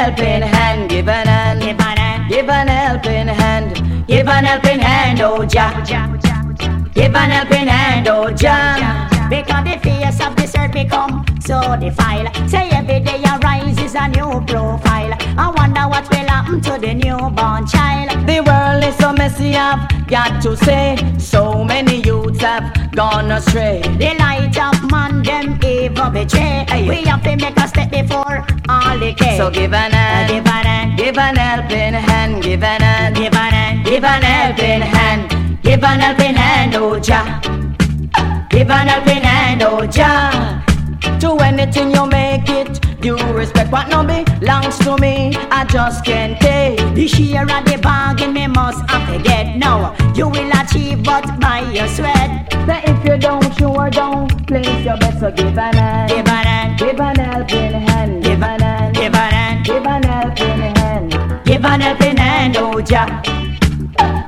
helping hand, give an hand, give an, hand. Give an helping hand, oh, give an helping hand, oh Jah. Give an helping hand, oh Jah. Because the face of this earth become so defiled. Say every day arises a new profile. I wonder what will happen to the newborn child. The world is so messy, I've got to say. So many youths have gone astray. The light of man, them evil betray. Hey. We have to make a step before all the case. So give an hand, uh, give an hand, give an helping hand, give an hand, give an hand, give an helping hand, give an helping hand, oh Jah. Even helping hand, oh Jah. To anything you make it, due respect what no belongs to me. I just can't take this here of the bargain. Me must have to get now. You will achieve but by your sweat. But if you don't, you are down. Place your best, so give an hand. Give an hand. Give an helping hand. Give an hand. Give an hand. Give an helping hand. Give an helping hand, oh Jah.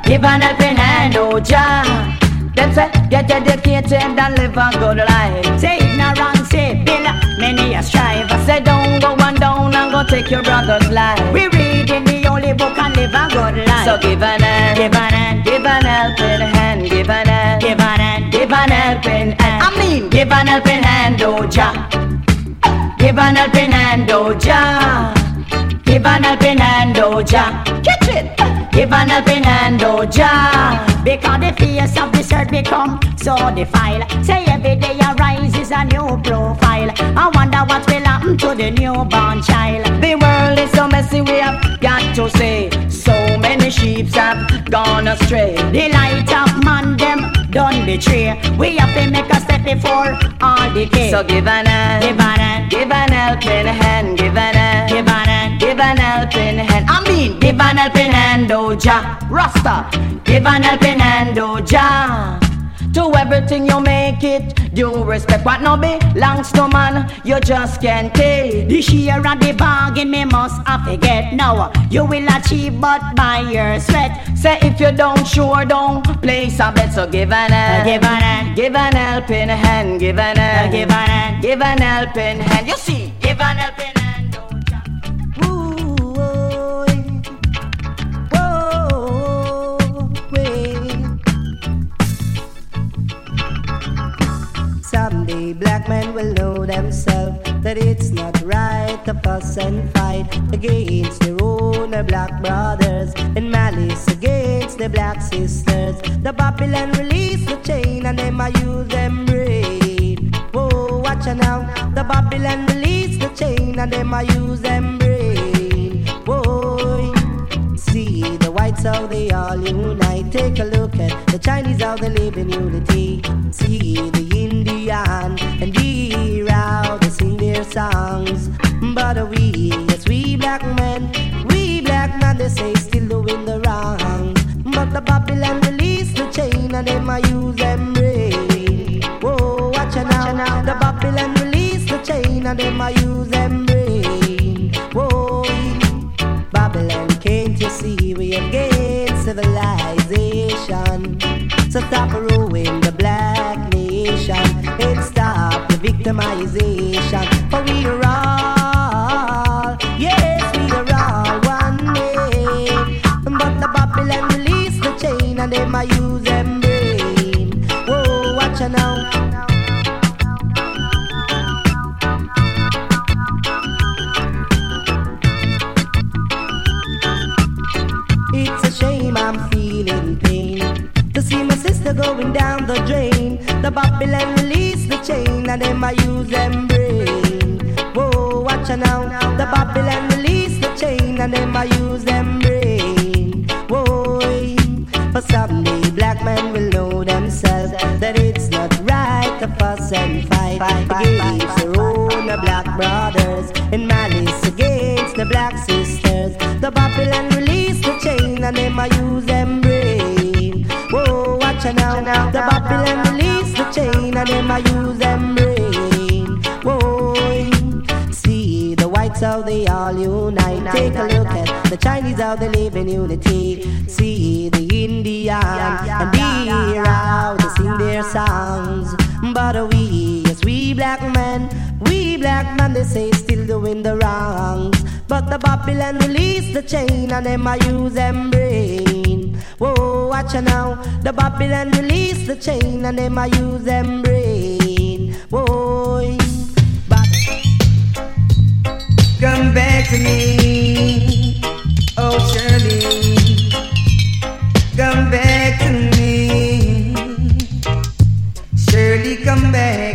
Give an helping hand, oh Jah. Them say get educated and live a good life. Say ignorance, say bill, many a strive. I say don't go one down and go take your brother's life. We read in the holy book and live a good life. So give an hand, give an hand, give an helping hand, give an hand, give an hand, give an helping hand. I mean, give an helping hand, oh Jah. Give an helping hand, oh Jah. Give an helping hand, oh Jah. Catch it. Give an helping hand, oh. Because the face of this earth become so defiled. Say every day arises a new profile. I wonder what will happen to the newborn child. The world is so messy, we have got to say. So many sheep have gone astray. The light of man them done betray. We have to make a step before all decay. So give an hand, give an hand, give an helping hand, give an hand, give an hand, give an helping hand. I mean, give an helping hand, oh Jah, Rasta. Give an helping hand, oh Jah. To everything you make it, due respect what no belongs to man, you just can't take. The share of the bargain me must have to get now. You will achieve but by your sweat. Say if you don't, sure don't place a bet. So give an hand, give an hand, give an helping hand, give an hand, give an hand, give an helping hand. You see, give an helping hand. Black men will know themselves that it's not right to fuss and fight against their own black brothers and malice against the black sisters. The Babylon release the chain and them I use them brain. Whoa, watch out now. The Babylon release the chain and them I use them brain. Whoa, see the whites how they all unite. Take a look at the Chinese how they live in unity. See the Indian and the how they sing their songs. But we, yes, we black men, we black men, they say still doing the wrong. But the Babylon release the chain and them I use them brain. Whoa, watch out now. The Babylon release the chain and them I use them brain. Whoa, Babylon, can't you see we against civilization? So stop ruining the black nation stop the victimization. Down the drain. The Babylon release the chain and them I use them brain. Whoa, watch out now. The Babylon release the chain and them I use them brain. Whoa, for someday black men will know themselves that it's not right to fuss and fight against their own black brothers and malice against the black sisters. The Babylon release the chain and them I use them. Out now. The Babylon release the chain and them I use them brain. Whoa, see the whites how they all unite. Take a look at the Chinese how they live in unity. See the Indian and the how they sing their songs. But we, yes, we black men, we black men, they say still doing the wrongs. But the Babylon release the chain and them I use them brain. Whoa, watch out now. The Babylon release the chain and them I use them brain. Whoa, Come back to me, oh Shirley. Come back to me, Shirley. Come back,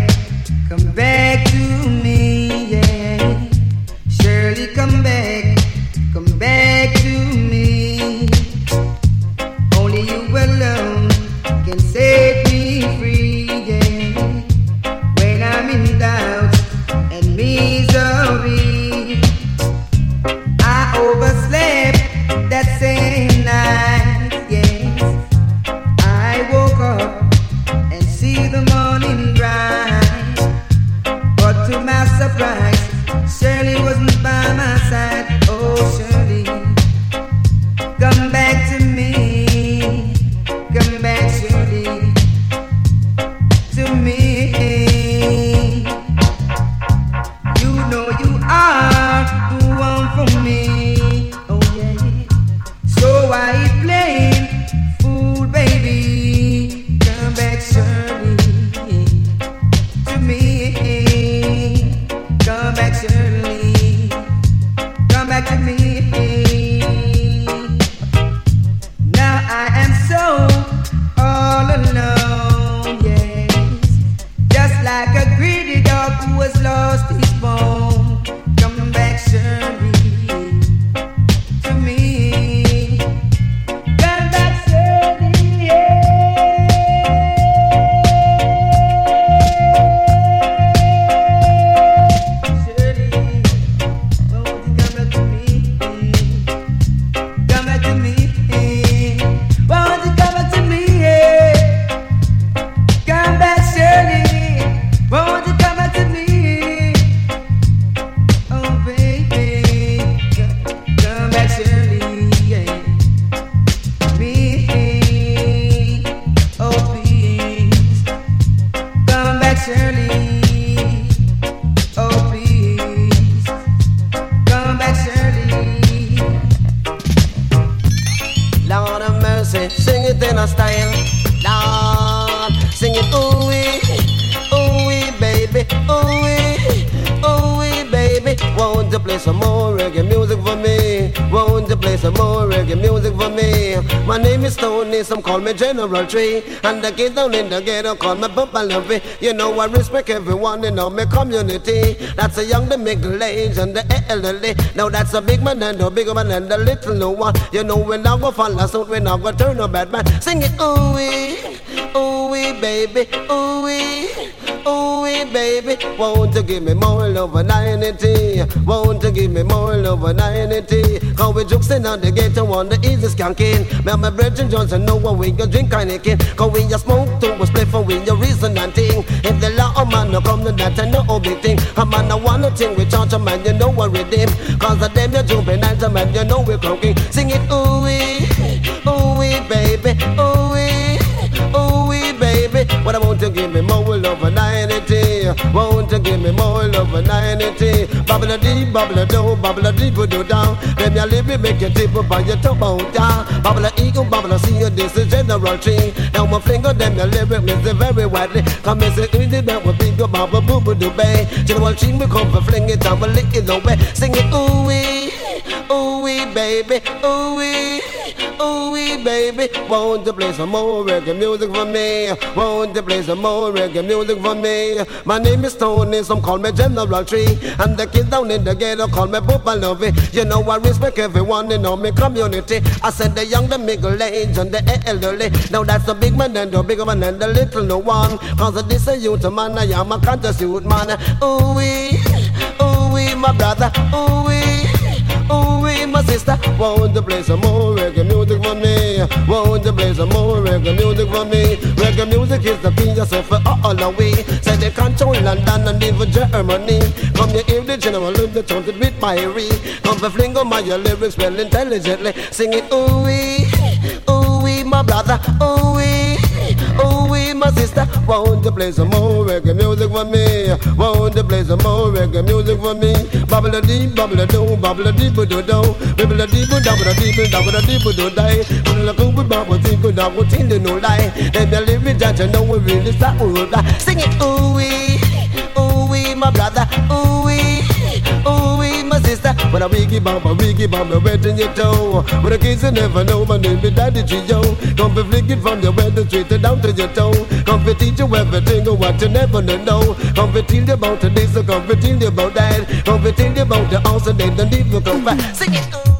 General Tree. And the kids down in the ghetto call me Papa Lovey. You know I respect everyone in our community. That's a young, the middle age, and the elderly. Now that's a big man and a big man and a little no one. You know when I go follow suit, when I go turn a bad man. Sing it, ooh wee, ooh wee, baby, ooh wee. Ooh, baby, won't you give me more love and ninety? Won't you give me more love and ninety? Cause we jokes in on the ghetto on the easy skanking. Me and my brethren Johnson know what we can drink Heineken. Cause we just smoke to a split for we your reason and thing. If the law of man no come to that and no big thing. A man no want to thing we charge a man, you know what redeem. Cause the them you and a man, you know we're croaking. Sing it ooh wee, ooh wee baby, ooh What I want to give me more love and ninety. Won't you give me more love and? Bubble a deep, bubble a do, bubble a deep, do down. Let me live it, make you tip up on your top out down. Bubble a eagle, bubble a see this is general tree. Now my finger, them your lyric, miss it very widely. Come and say, easy, that will think about a boo boo do bay. General tree, we come for fling it down, but lick it away. Sing it, ooh wee, ooh wee, baby, ooh wee. Ooh wee baby, won't you play some more reggae music for me? Won't you play some more reggae music for me? My name is Tony, some call me General Tree, and the kids down in the ghetto call me Papa Lovey. You know I respect everyone in all my community. I said the young, the middle age, and the elderly. Now that's the big man and the big man and the little no one. Cause this a youth man, I am a conscious youth man. Ooh wee, ooh wee, my brother, ooh wee. My sister, won't you play some more reggae music for me? Won't you play some more reggae music for me? Reggae music is the thing yourself for all the way. Say they control London and even Germany. Come here, hear the general look the chanted with fiery. Come for fling on my lyrics well intelligently. Sing it, ooh wee, ooh wee, my brother, ooh wee. My sister, won't you play some more reggae music for me? Won't you play some more reggae music for me? Bubble a deep, bubble a do, bubble a deep, do do, bubble a deep, double a deep, double a deep, do die. When I go with bubble, think good, I would think no lie. They live with judge, and know we really start with that. Sing it, ooh wee, ooh wee, my brother, ooh wee, ooh sister. When I wiggy bump, I wiggy bump, I'm wetting your toe. When the kids you never know, my name is Daddy Gio. Come be flick it from your weather straight down to your toe. Come be teach you everything what you never know. Come be tell you about this, come be tell you about that. Come be tell you about the house and then the to come back. Sing it.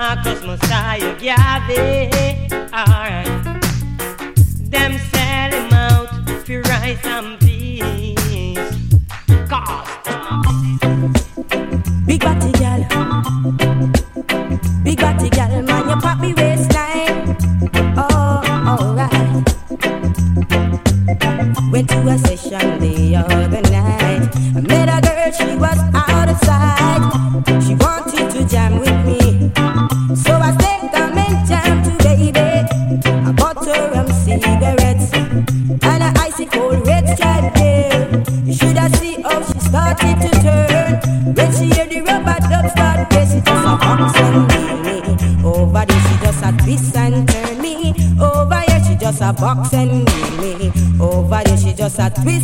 Marcus, Messiah, Garvey. Alright. Them sell him out for rice and peas. Cost. Big body gal. Big body gal, man, you pop me waistline. Oh, alright. Went to a session the other night. I met a girl, she was out of We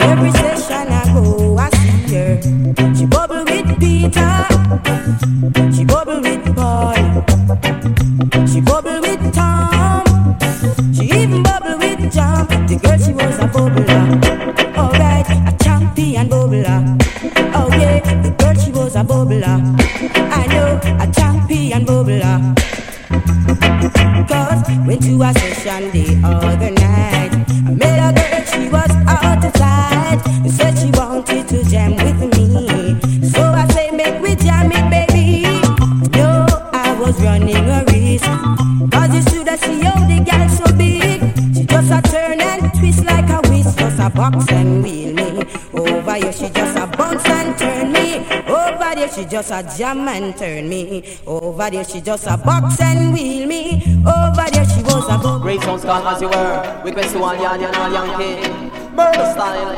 Every session I go, I see her. She bubble with Peter. just a jam and turn me. Over there, she just a box and wheel me. Over there, she was a go. Great songs call as you were. Request to all y'all, y'all, young kid. Murder style.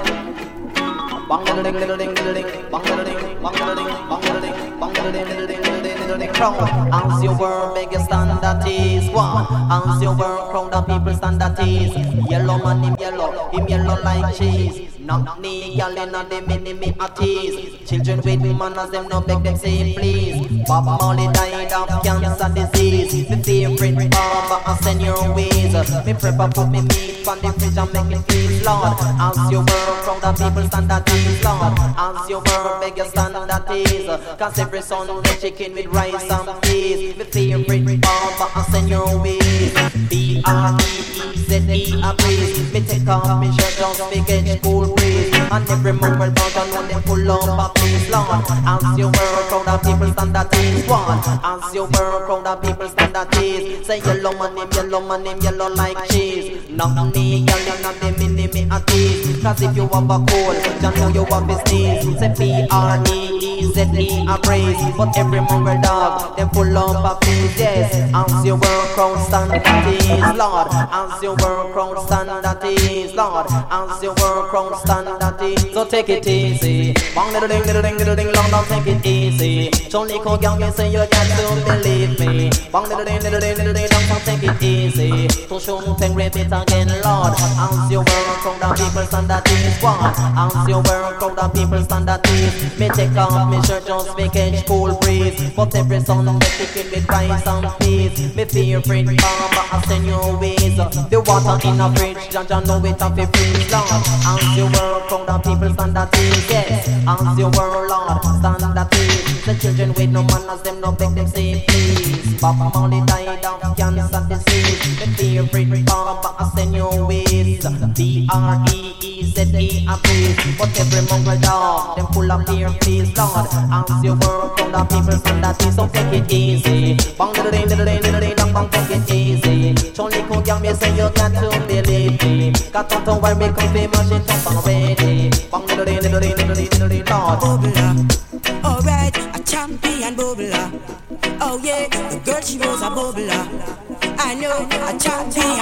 Bang little ding little ding little ding. Bang little ding. Bang little ding. Bang little ding. Bang ding little ding little ding ding ding. Crown. As you were, make you stand that is one. As you were, crown the people stand that is. Yellow man, him yellow, him yellow like cheese. Not me, y'all in the mini me a tease. Children with manners, them no beg them say please. Bob Marley died of cancer disease. My favorite barber, I send your ways. Me prepper put me meat on the fridge and make me please, Lord. As you work from the people stand at ease, Lord. As you work, beg you stand at ease. Cause every Sunday chicken with rice and peas. My favorite barber, I send your ways. B-R-E-E-Z-E, a breeze. Me take off me shirt just to get breeze. And every moment bound I know them pull up a place, Lord. As you work, crowd of people stand at ease, one. As you work, crowd of people stand at ease. Say yellow man name, yellow man name, yellow like cheese. Not me, yellow, not them, me, me a tease. Cause if you have a cold, you know you have a sneeze. Say B-R-E-E-Z-E, a praise. But every mongrel dog, them pull up a place, yes. As you work, crowd stand at ease, Lord. As you work, crowd stand at ease, Lord. As you work, crowd stand at ease. So take it easy. Bang little ding, little ding, little ding, long, long, take it easy. Johnny Coke, young, you say you got to believe me. Bang little ding, little ding, little ding, long, long, take it easy. To show rip it again, Lord. As you work, crowd of people stand at ease, one. As you work, crowd of people stand at ease. Me take off me shirt just make it cool breeze. But every Sunday, taking me rice and peas. Me favorite barber, I send your ways. The water in a fridge, Jaja know it have freeze, Lord. As you crowd of people stand at ease, yes. As you work, Lord, stand at ease. The children with no manners, them no beg them say please. Bob Marley died of cancer disease. The favorite barber, I send your ways. B-R-E-E-Z-E, a breeze. But every mongrel dog, them full of fear, please, Lord. As you work, crowd of people stand at ease, so take it easy. Bang, little ding, little ding, little ding, bang, take it easy. Cook, young, me say you got to believe me. Got to me come be mash it up already. Lord. bubbler. Alright, a champion bubbler. Oh yeah, the girl she was a bubbler. I know a champion.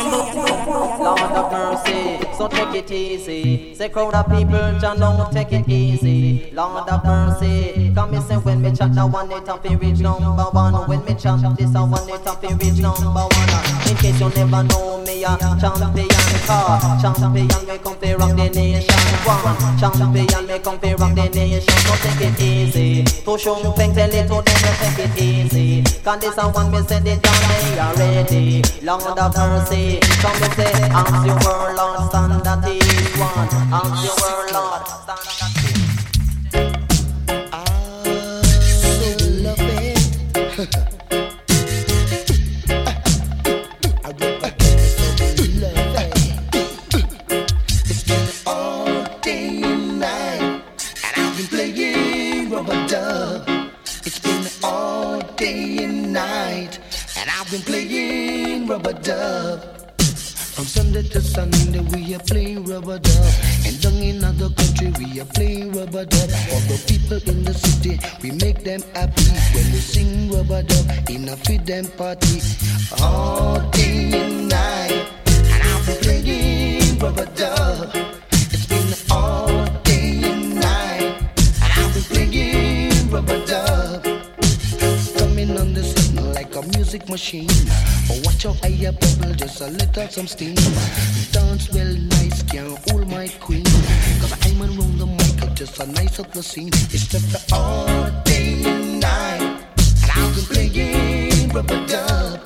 Lord of mercy, so take it easy. Say crowd of people, John don't take it easy. Lord of mercy, come me say when me chat, I want it up in reach number one. When me chat this, I want it up in reach number one. In case you never know me, a champion car, champion me come fi rock the nation. One champion me come fi rock the nation. So take it easy. To show peng tell it to them, take it easy. Cause this a one me said it down, they are ready. Lord of mercy, come me say, as your world, Lord, stand at each one. As your world, Lord, stand at each all day and night, and I've been playing rub-a-dub. From Sunday to Sunday we are playing rub-a-dub, and down in other country we are playing rub-a-dub. All the people in the city we make them happy when we sing rub-a-dub in a them party. All day and night, and I've been playing rub-a-dub. Machine. Oh, watch I a bubble, just a little some steam. Dance well nice, can't hold my queen. Cause I'm around the mic, just a nice up the scene. It's just the all day and night, and I've been playing rub-a-dub.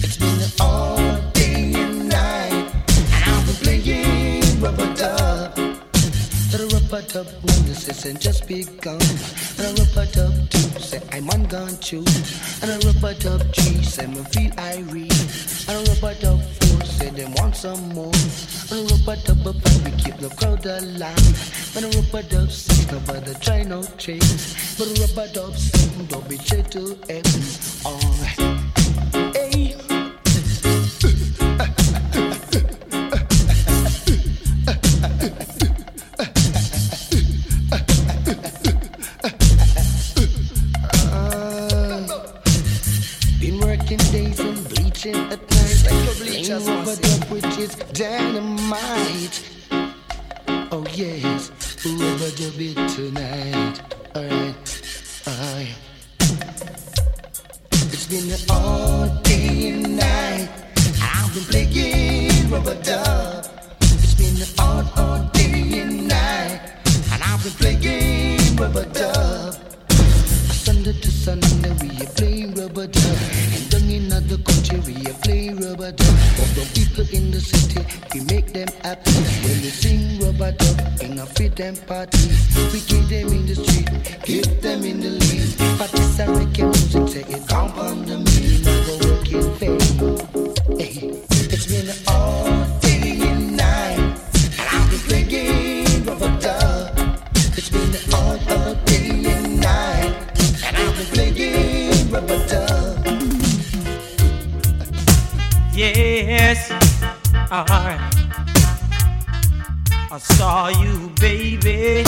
It's been all day and night, and I've been playing rub-a-dub. The rubber dub one the session just begun. A rub-a-dub I'm on gone too. And a rub-a-dub three say me feel irate. And a rub-a-dub four say they want some more. And a rub-a-dub five we keep the crowd alive. And I a rub-a-dub six nobody try no tricks. But a rub-a-dub seven don't be straight to heaven. Alright. Saw you, baby.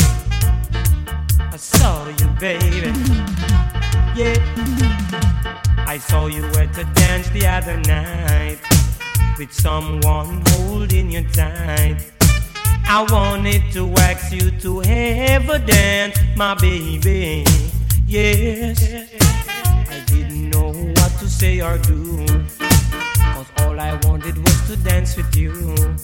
I saw you, baby. Yeah. I saw you at the dance the other night with someone holding you tight. I wanted to ask you to have a dance, my baby. Yes. I didn't know what to say or do. Cause all I wanted was to dance with you.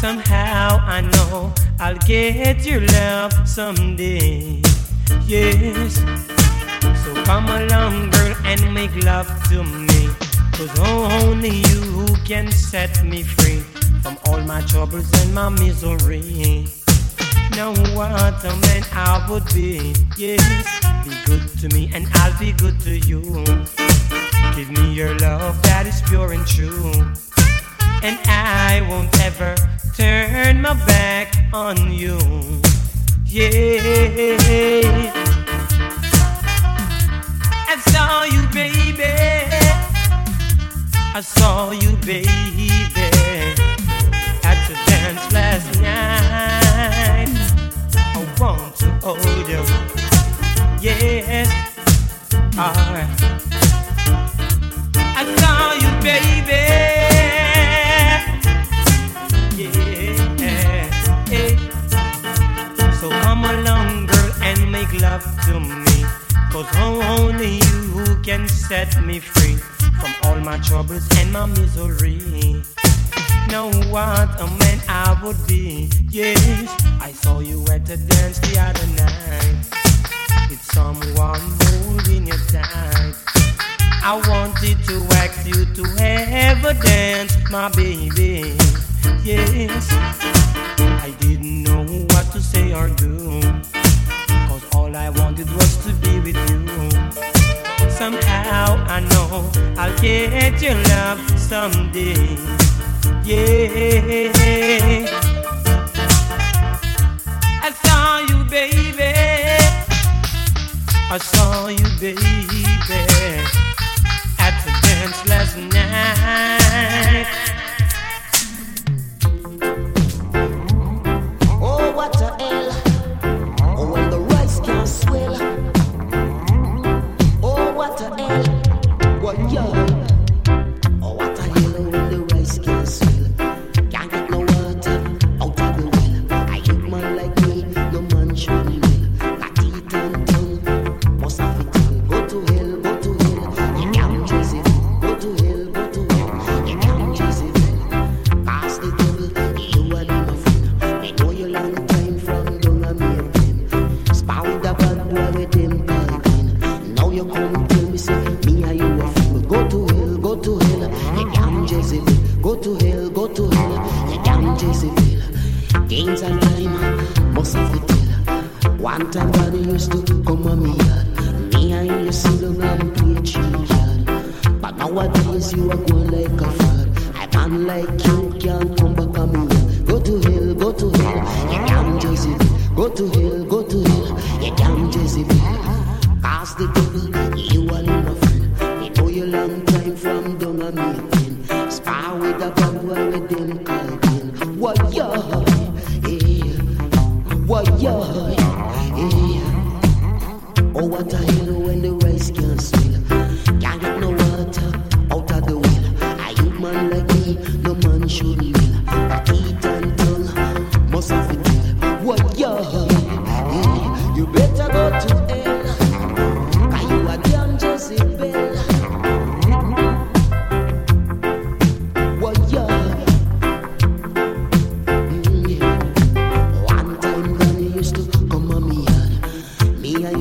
Somehow I know I'll get your love someday. Yes. So come along, girl, and make love to me. Cause only you can set me free from all my troubles and my misery. Now what a man I would be. Yes, be good to me and I'll be good to you. Give me your love that is pure and true. And I won't ever turn my back on you. Yeah. I saw you, baby. I saw you, baby, at the dance last night. I want to hold you. Yes. Alright. I saw you, baby. Love to me. Cause only you can set me free from all my troubles and my misery. Know what a man I would be. Yes, I saw you at the dance the other night with someone holding you tight. I wanted to ask you to have a dance, my baby. Yes, I didn't know what to say or do. I'll get your love someday. Yeah. I saw you, baby. I saw you, baby, at the dance last night. Oh, what a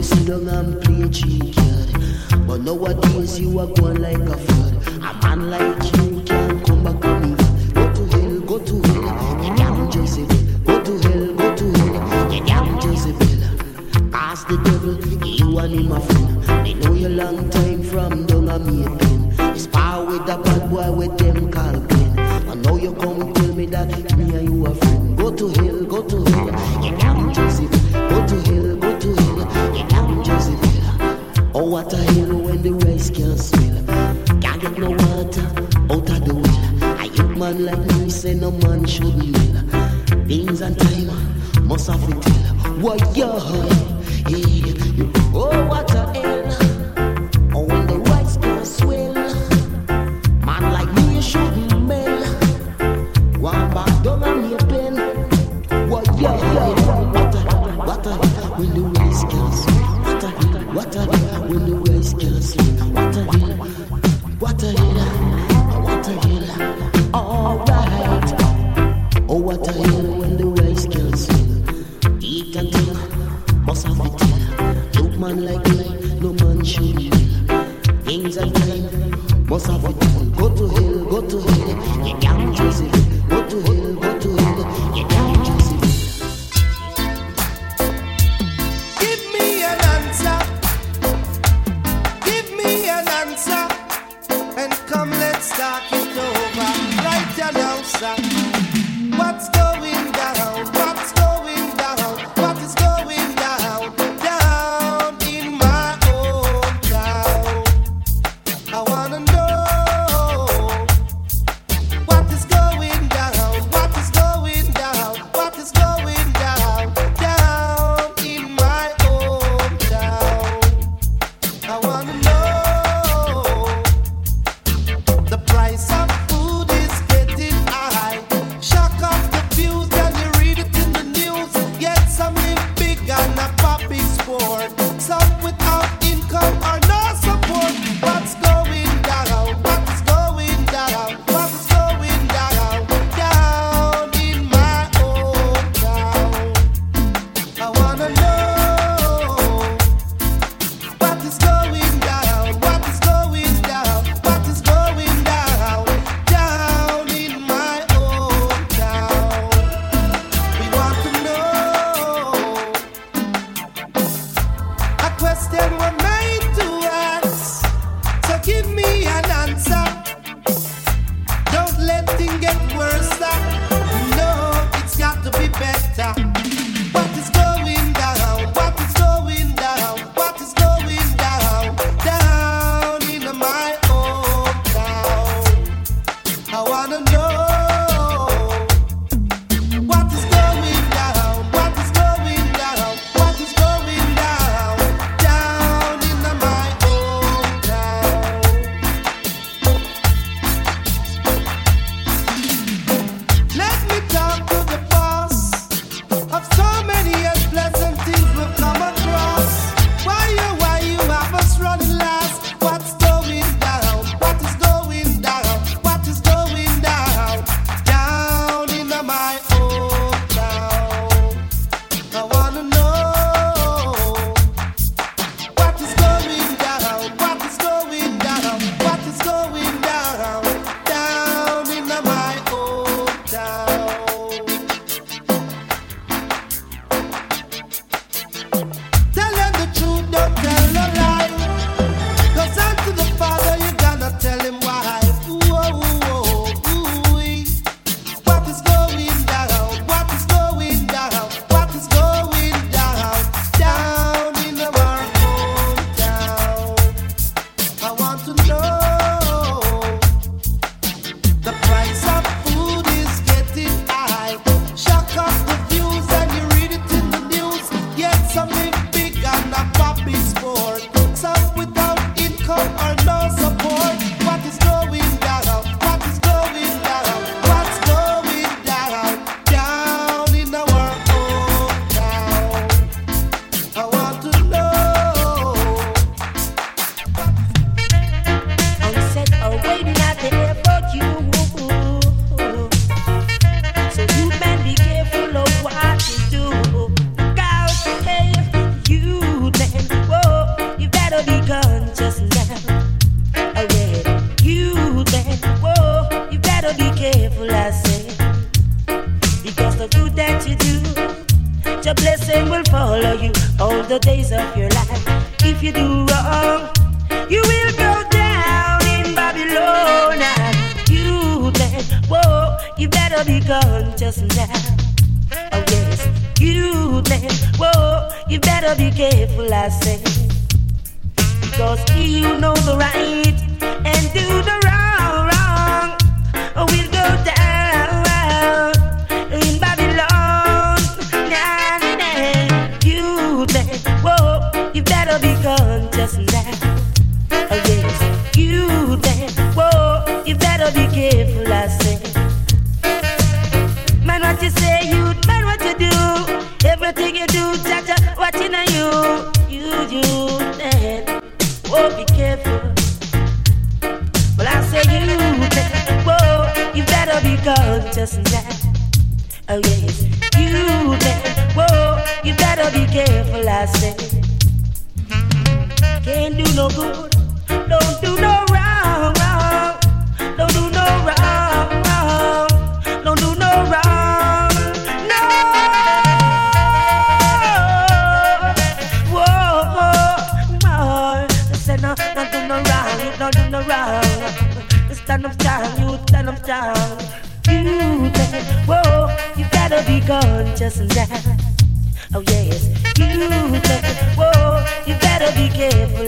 sit down and play a cheeky. But nowadays you are going like a flood. A man like you can't come back to me. Go to hell, go to hell. You can't just Go to hell, go to hell. You can't just Ask the devil, you and him a friend. They know you long time from down a meeting. Spar with a bad boy with them call. like me say no man should kneel. Things and time must have it. What you yeah.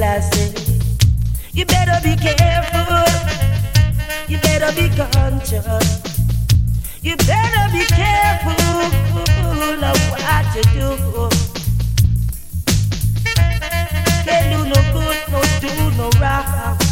all You better be careful. You better be conscious. You better be careful of what you do. Can't do no good, no do no right.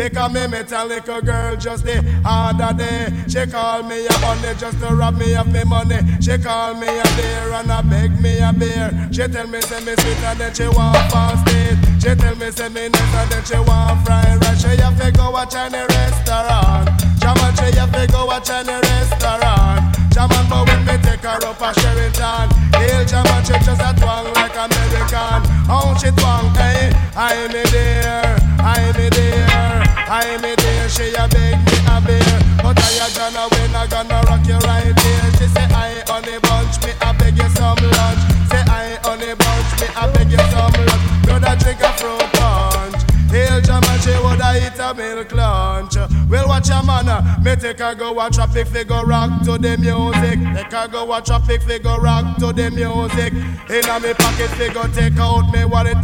Because me metallic a girl just the other day. She call me a honey just to rob me of me money. She call me a beer and a beg me a beer. She tell me say me sweet and then she want fast it. She tell me say me nice and then she want fried rice. She have to go watch any restaurant. Jaman she have to go watch any restaurant. Jaman but when me take her up a Sheraton, Hail Jaman she just a twang like American. How she twang, hey, I me there, I me there, I me there. She a beg me a beer, but I a gonna win, I gonna rock you right there. She say I honey bunch, me I beg you some lunch. Say I honey bunch, me I beg you some lunch. Brother drink a fruit woulda a milk lunch. Well, watch your man, uh, me take her go a traffic figure rock to the music. Take her go a traffic figure rock to the music. In Inna me pocket figure take out me wallet.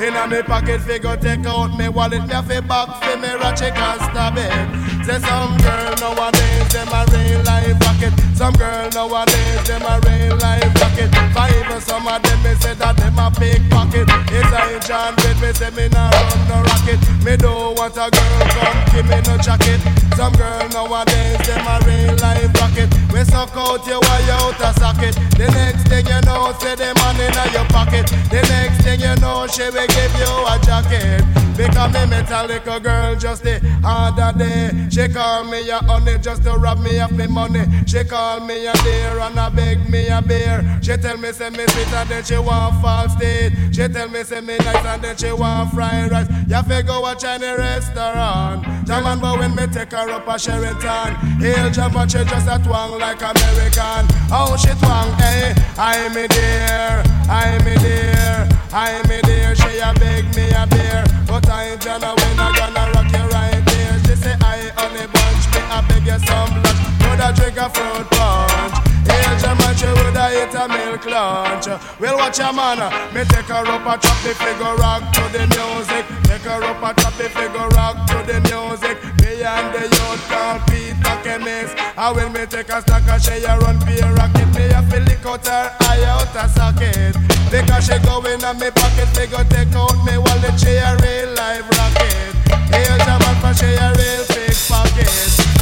Inna me pocket figure take out me wallet. Me a back for me ratchet and stab it. Say some girl nowadays them a real life rocket. Some girl nowadays them a real life rocket. Five some of them me say that them a pickpocket. It's a John with me say me nah run no rocket. Me don't want a girl come give me no jacket. Some girl nowadays them a real life rocket. We suck out your wire out a socket. The next thing you know, say the money in your pocket. The next thing you know, she will give you a jacket. Because me a girl just the other day. She call me a honey just to rob me of me money. She call me a dear and a beg me a beer. She tell me say me sweet then she want false state. She tell me say me nice and then she want fried rice. You fi go watch any restaurant. Jaman but when me take her up a Sheraton. Hail Java she just a twang like American. Oh she twang, eh? hey, I me dear, I me dear, I me dear. She a beg me a beer, but I ain't gonna when I gonna rock you right there. She say I honey bunch, me I beg you some lunch. Woulda drink a fruit punch. Hail Java she woulda eat a a milk lunch. Well, watch your man. Me take her up a chop the figure rock to the music. Take her up a chop the figure rock to the music. Me and the youth called Peter Chemist. And when me take a stack of she a run be a rocket. Me a feel lick out her eye out a socket. Because she go in a me pocket. Me go take out me wallet. She a real live rocket. Here's a man for she a real big pocket.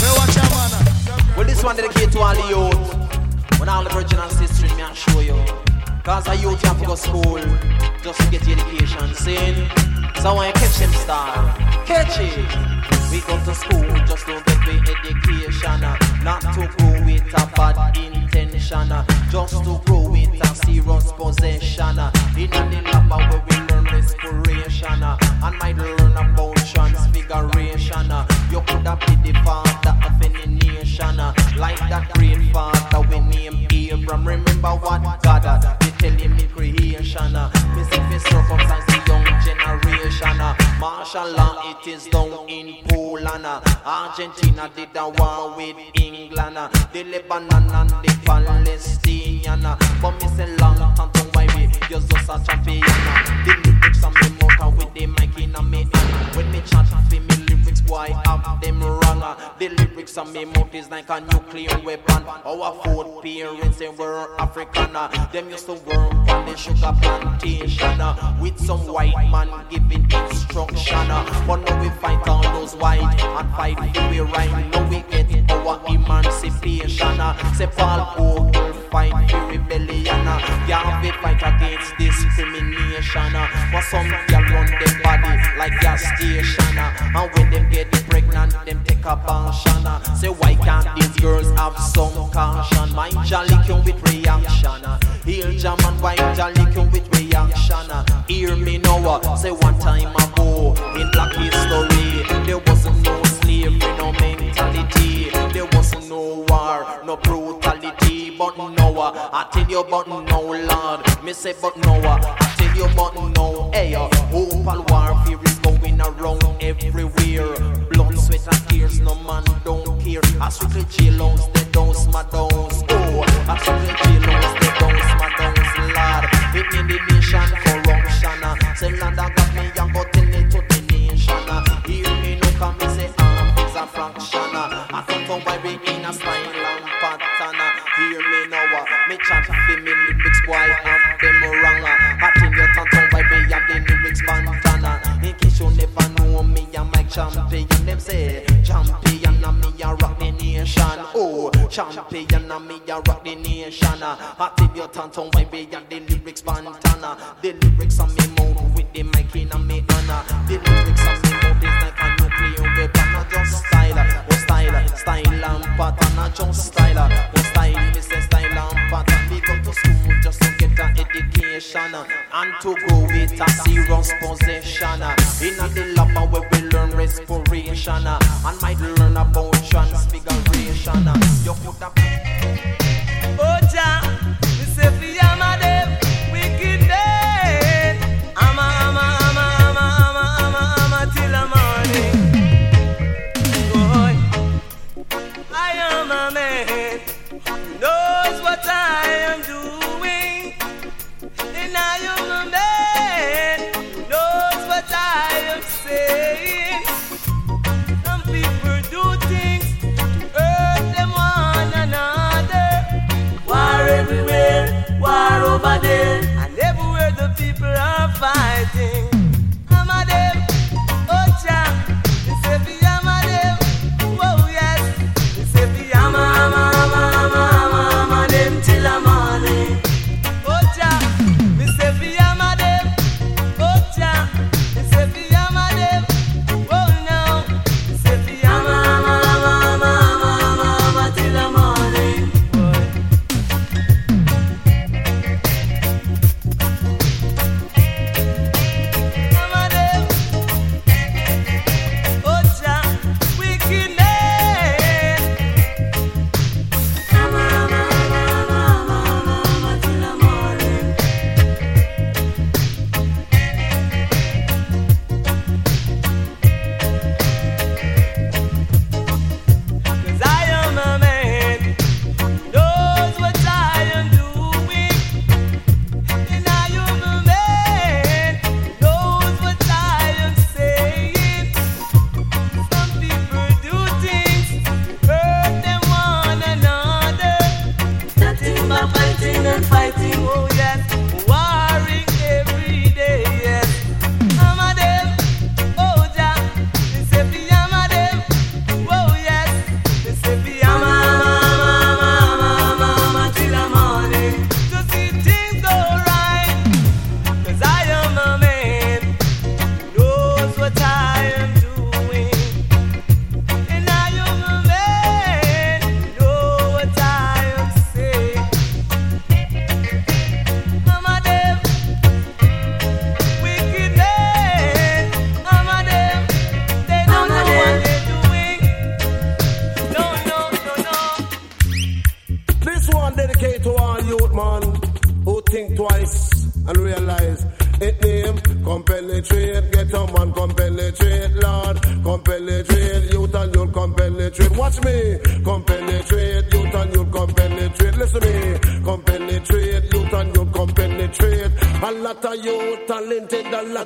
Me watch your man. Well, this one dedicated to all the youth. When all the virgin and sister me I show you. Cause a youth you have to go school just to get your education. Sin. So when you catch them star, catch it. We go to school just to get the education. Not to grow with a bad intention. Just to grow with a serious possession. In the lab where we learn respiration. And might learn about transfiguration. You could have been the father of any nation. Uh, like that great father we name Abram. Remember what God uh, they tell him in creation. Me see me circumstance the young generation. Uh, martial law it is down in Poland. Uh, Argentina did a war with England. The Lebanon and the Palestinian. But me say long time to why we just a champion. The lyrics on me mouth with the mic in a me. When me chat for me boy have them wrong. Uh, the lyrics on me mouth is like a nuclear weapon. Our fourth parents they were African. Uh, them used to work on the sugar plantation uh, with some white man giving instruction. But now we fight all those white and fight the way right. Now we get our emancipation. Say Paul Bogle fight for rebellion. Uh, yeah, we fight against discrimination. Uh. But some girl run them body like gas station. Uh, and when them get pregnant, them take abortion. Say why can't these girls have some caution? My jolly come with reaction. Heal and why jolly come with reaction. Hear me now. Say one time ago in black history, there wasn't no slavery, no mentality. There wasn't no war, no brutality. But I tell you about no Lord. Me say, but no, I tell you about now. Hey, uh. hope and warfare is going around everywhere. Blood, sweat, and tears, no man don't care. I strictly jailhouse, they don't smart downs. Oh, I strictly jailhouse, they don't smart downs, Lord. It in the nation corruption. Uh. Say, Lord, I got me, I go tell it to the nation. Uh. Hear me, no come, me say, arm is a fraction. I come from why we in a style champion. Them say champion, and me a rock the nation. Oh, champion, and me a rock the nation. I think you turn to why we have the lyrics pantana. The lyrics on me mouth with the mic in a me honor. The lyrics on me mouth is like a nuclear weapon. I just style, oh style, style and pattern. I just style, oh style, me say education and to grow with a serious possession. In the lab where we learn respiration and might learn about transfiguration. You could have. Oja, me fighting.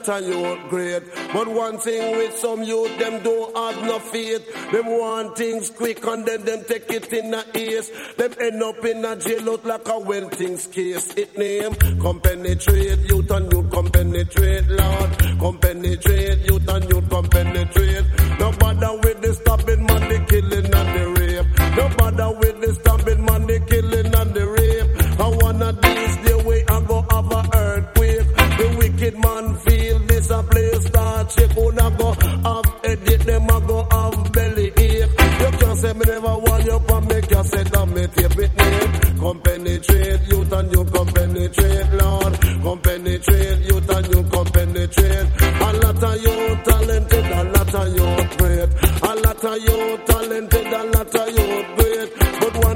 that a youth great. But one thing with some youth, them don't have no faith. Them want things quick and then them take it in a ace. Them end up in a jail out like a when things case. It name, come penetrate youth and youth, come penetrate, Lord. Come penetrate youth and youth.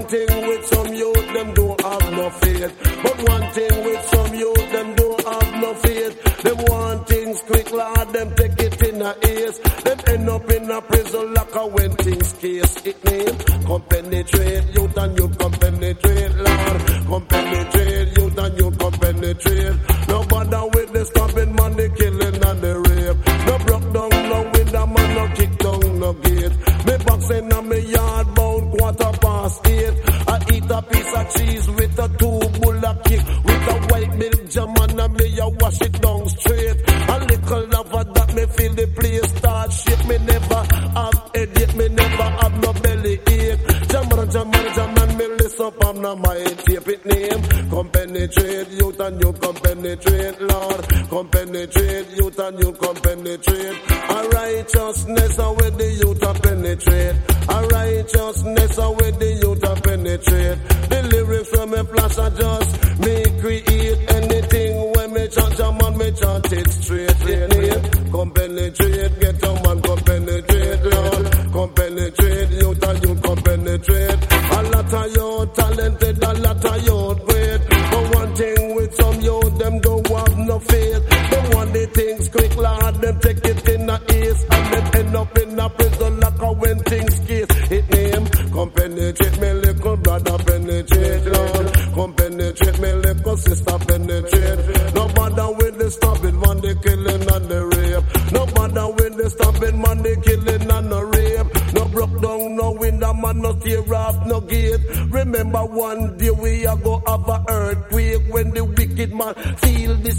thing with some youth, them don't have no faith. But one thing with some youth, them don't have no faith. Them want things quick, lad, them take it in a ace. Them end up in a prison locker when things case. It means come penetrate youth and you come penetrate, Lord, Come penetrate. penetrate youth and you come penetrate, Lord. Come penetrate youth and you come penetrate. A righteousness and with the youth and penetrate.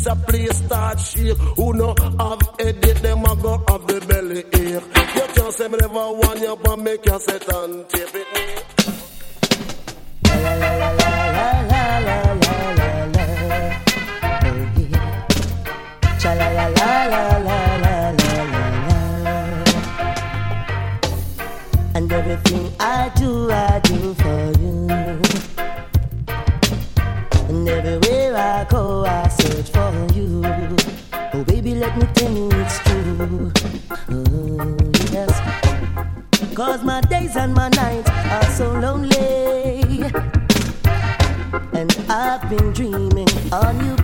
a and my nights are so lonely. And I've been dreaming on you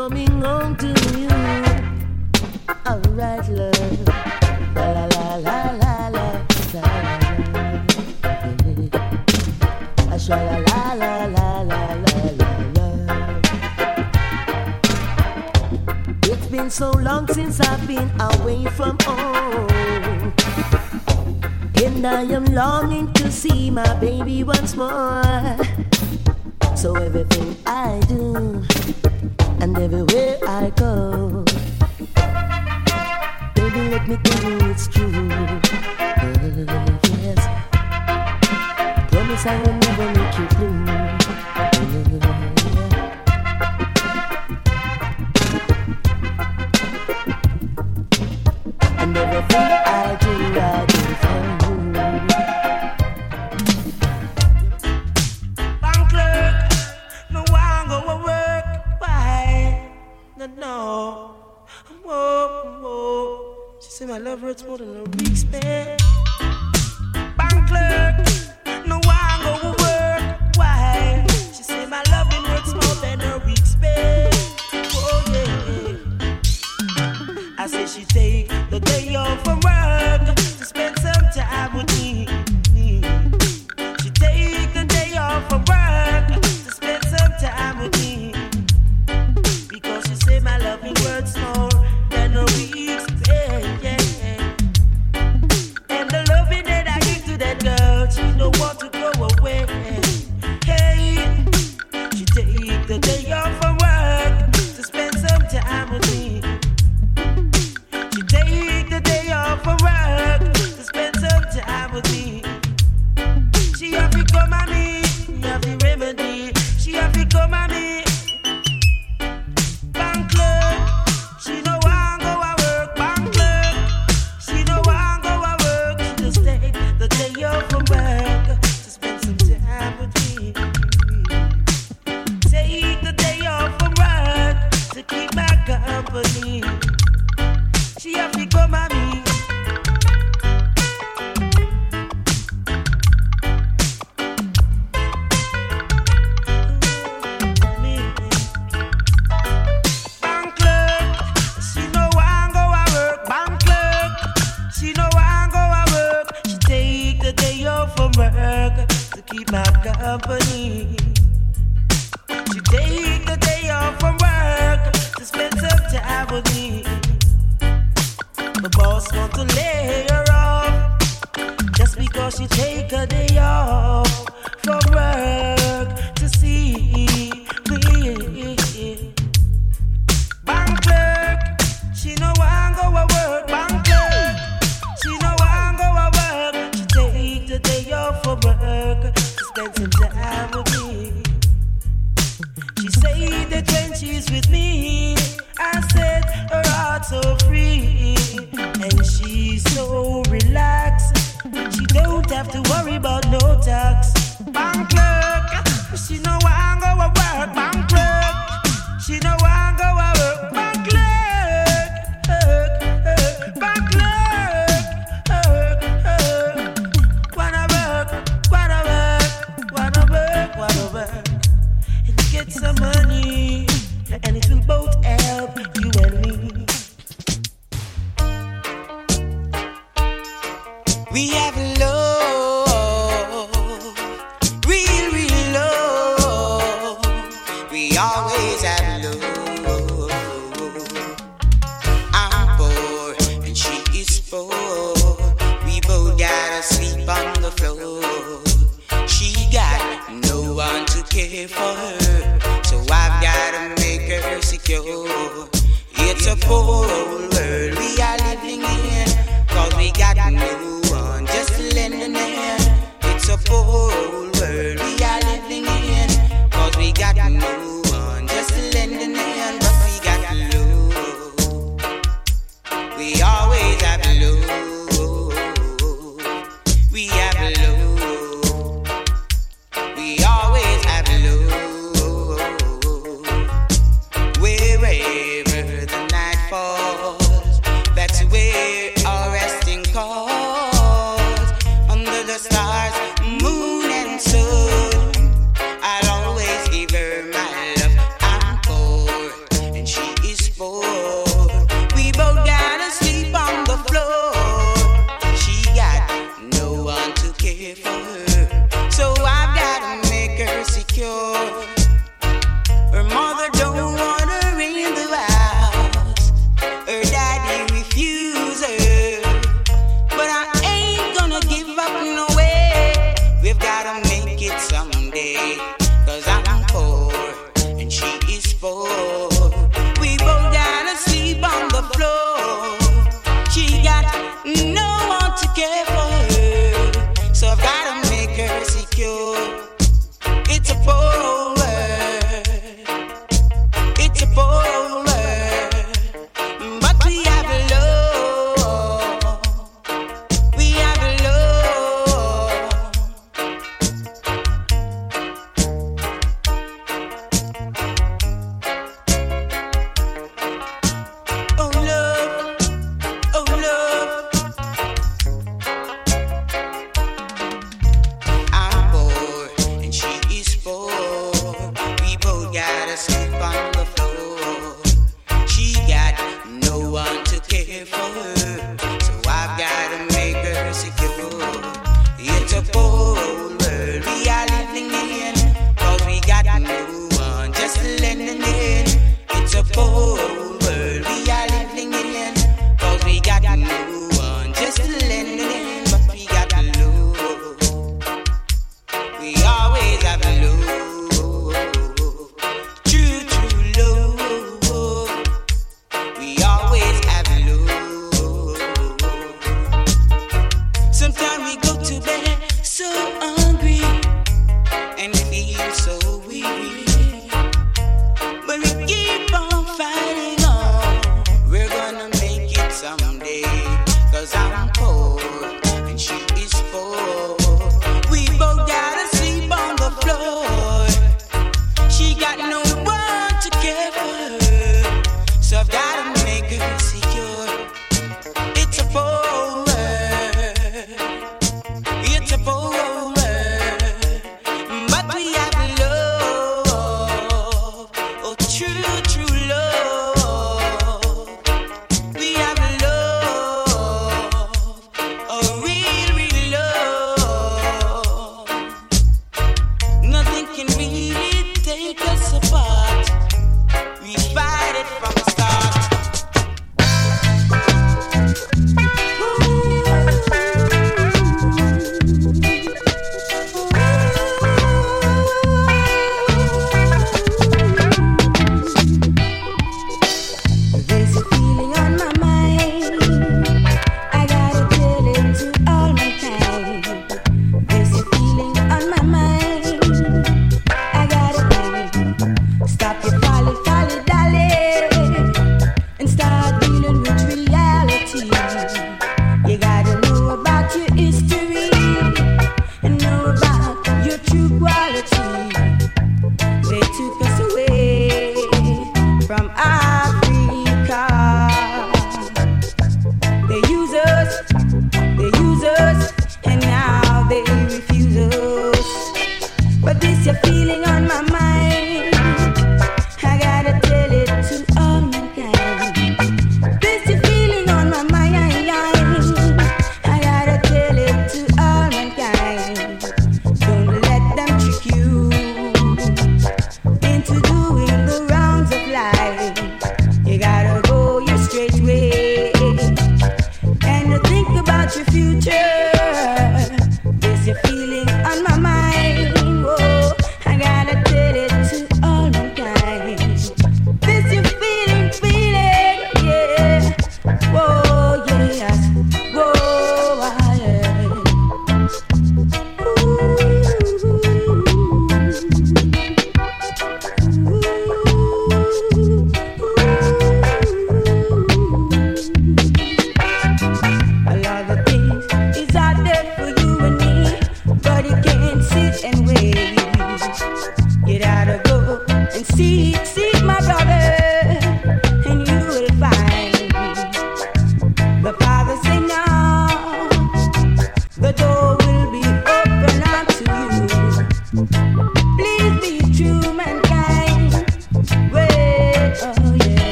coming home to you. Alright, love. La la la la la la. la. Sha la la la la la la la. It's been so long since I've been away from home. And I am longing to see my baby once more. So everything I do and everywhere I go. Baby, let me tell you it's true. Uh, yes, promise I will never make you blue.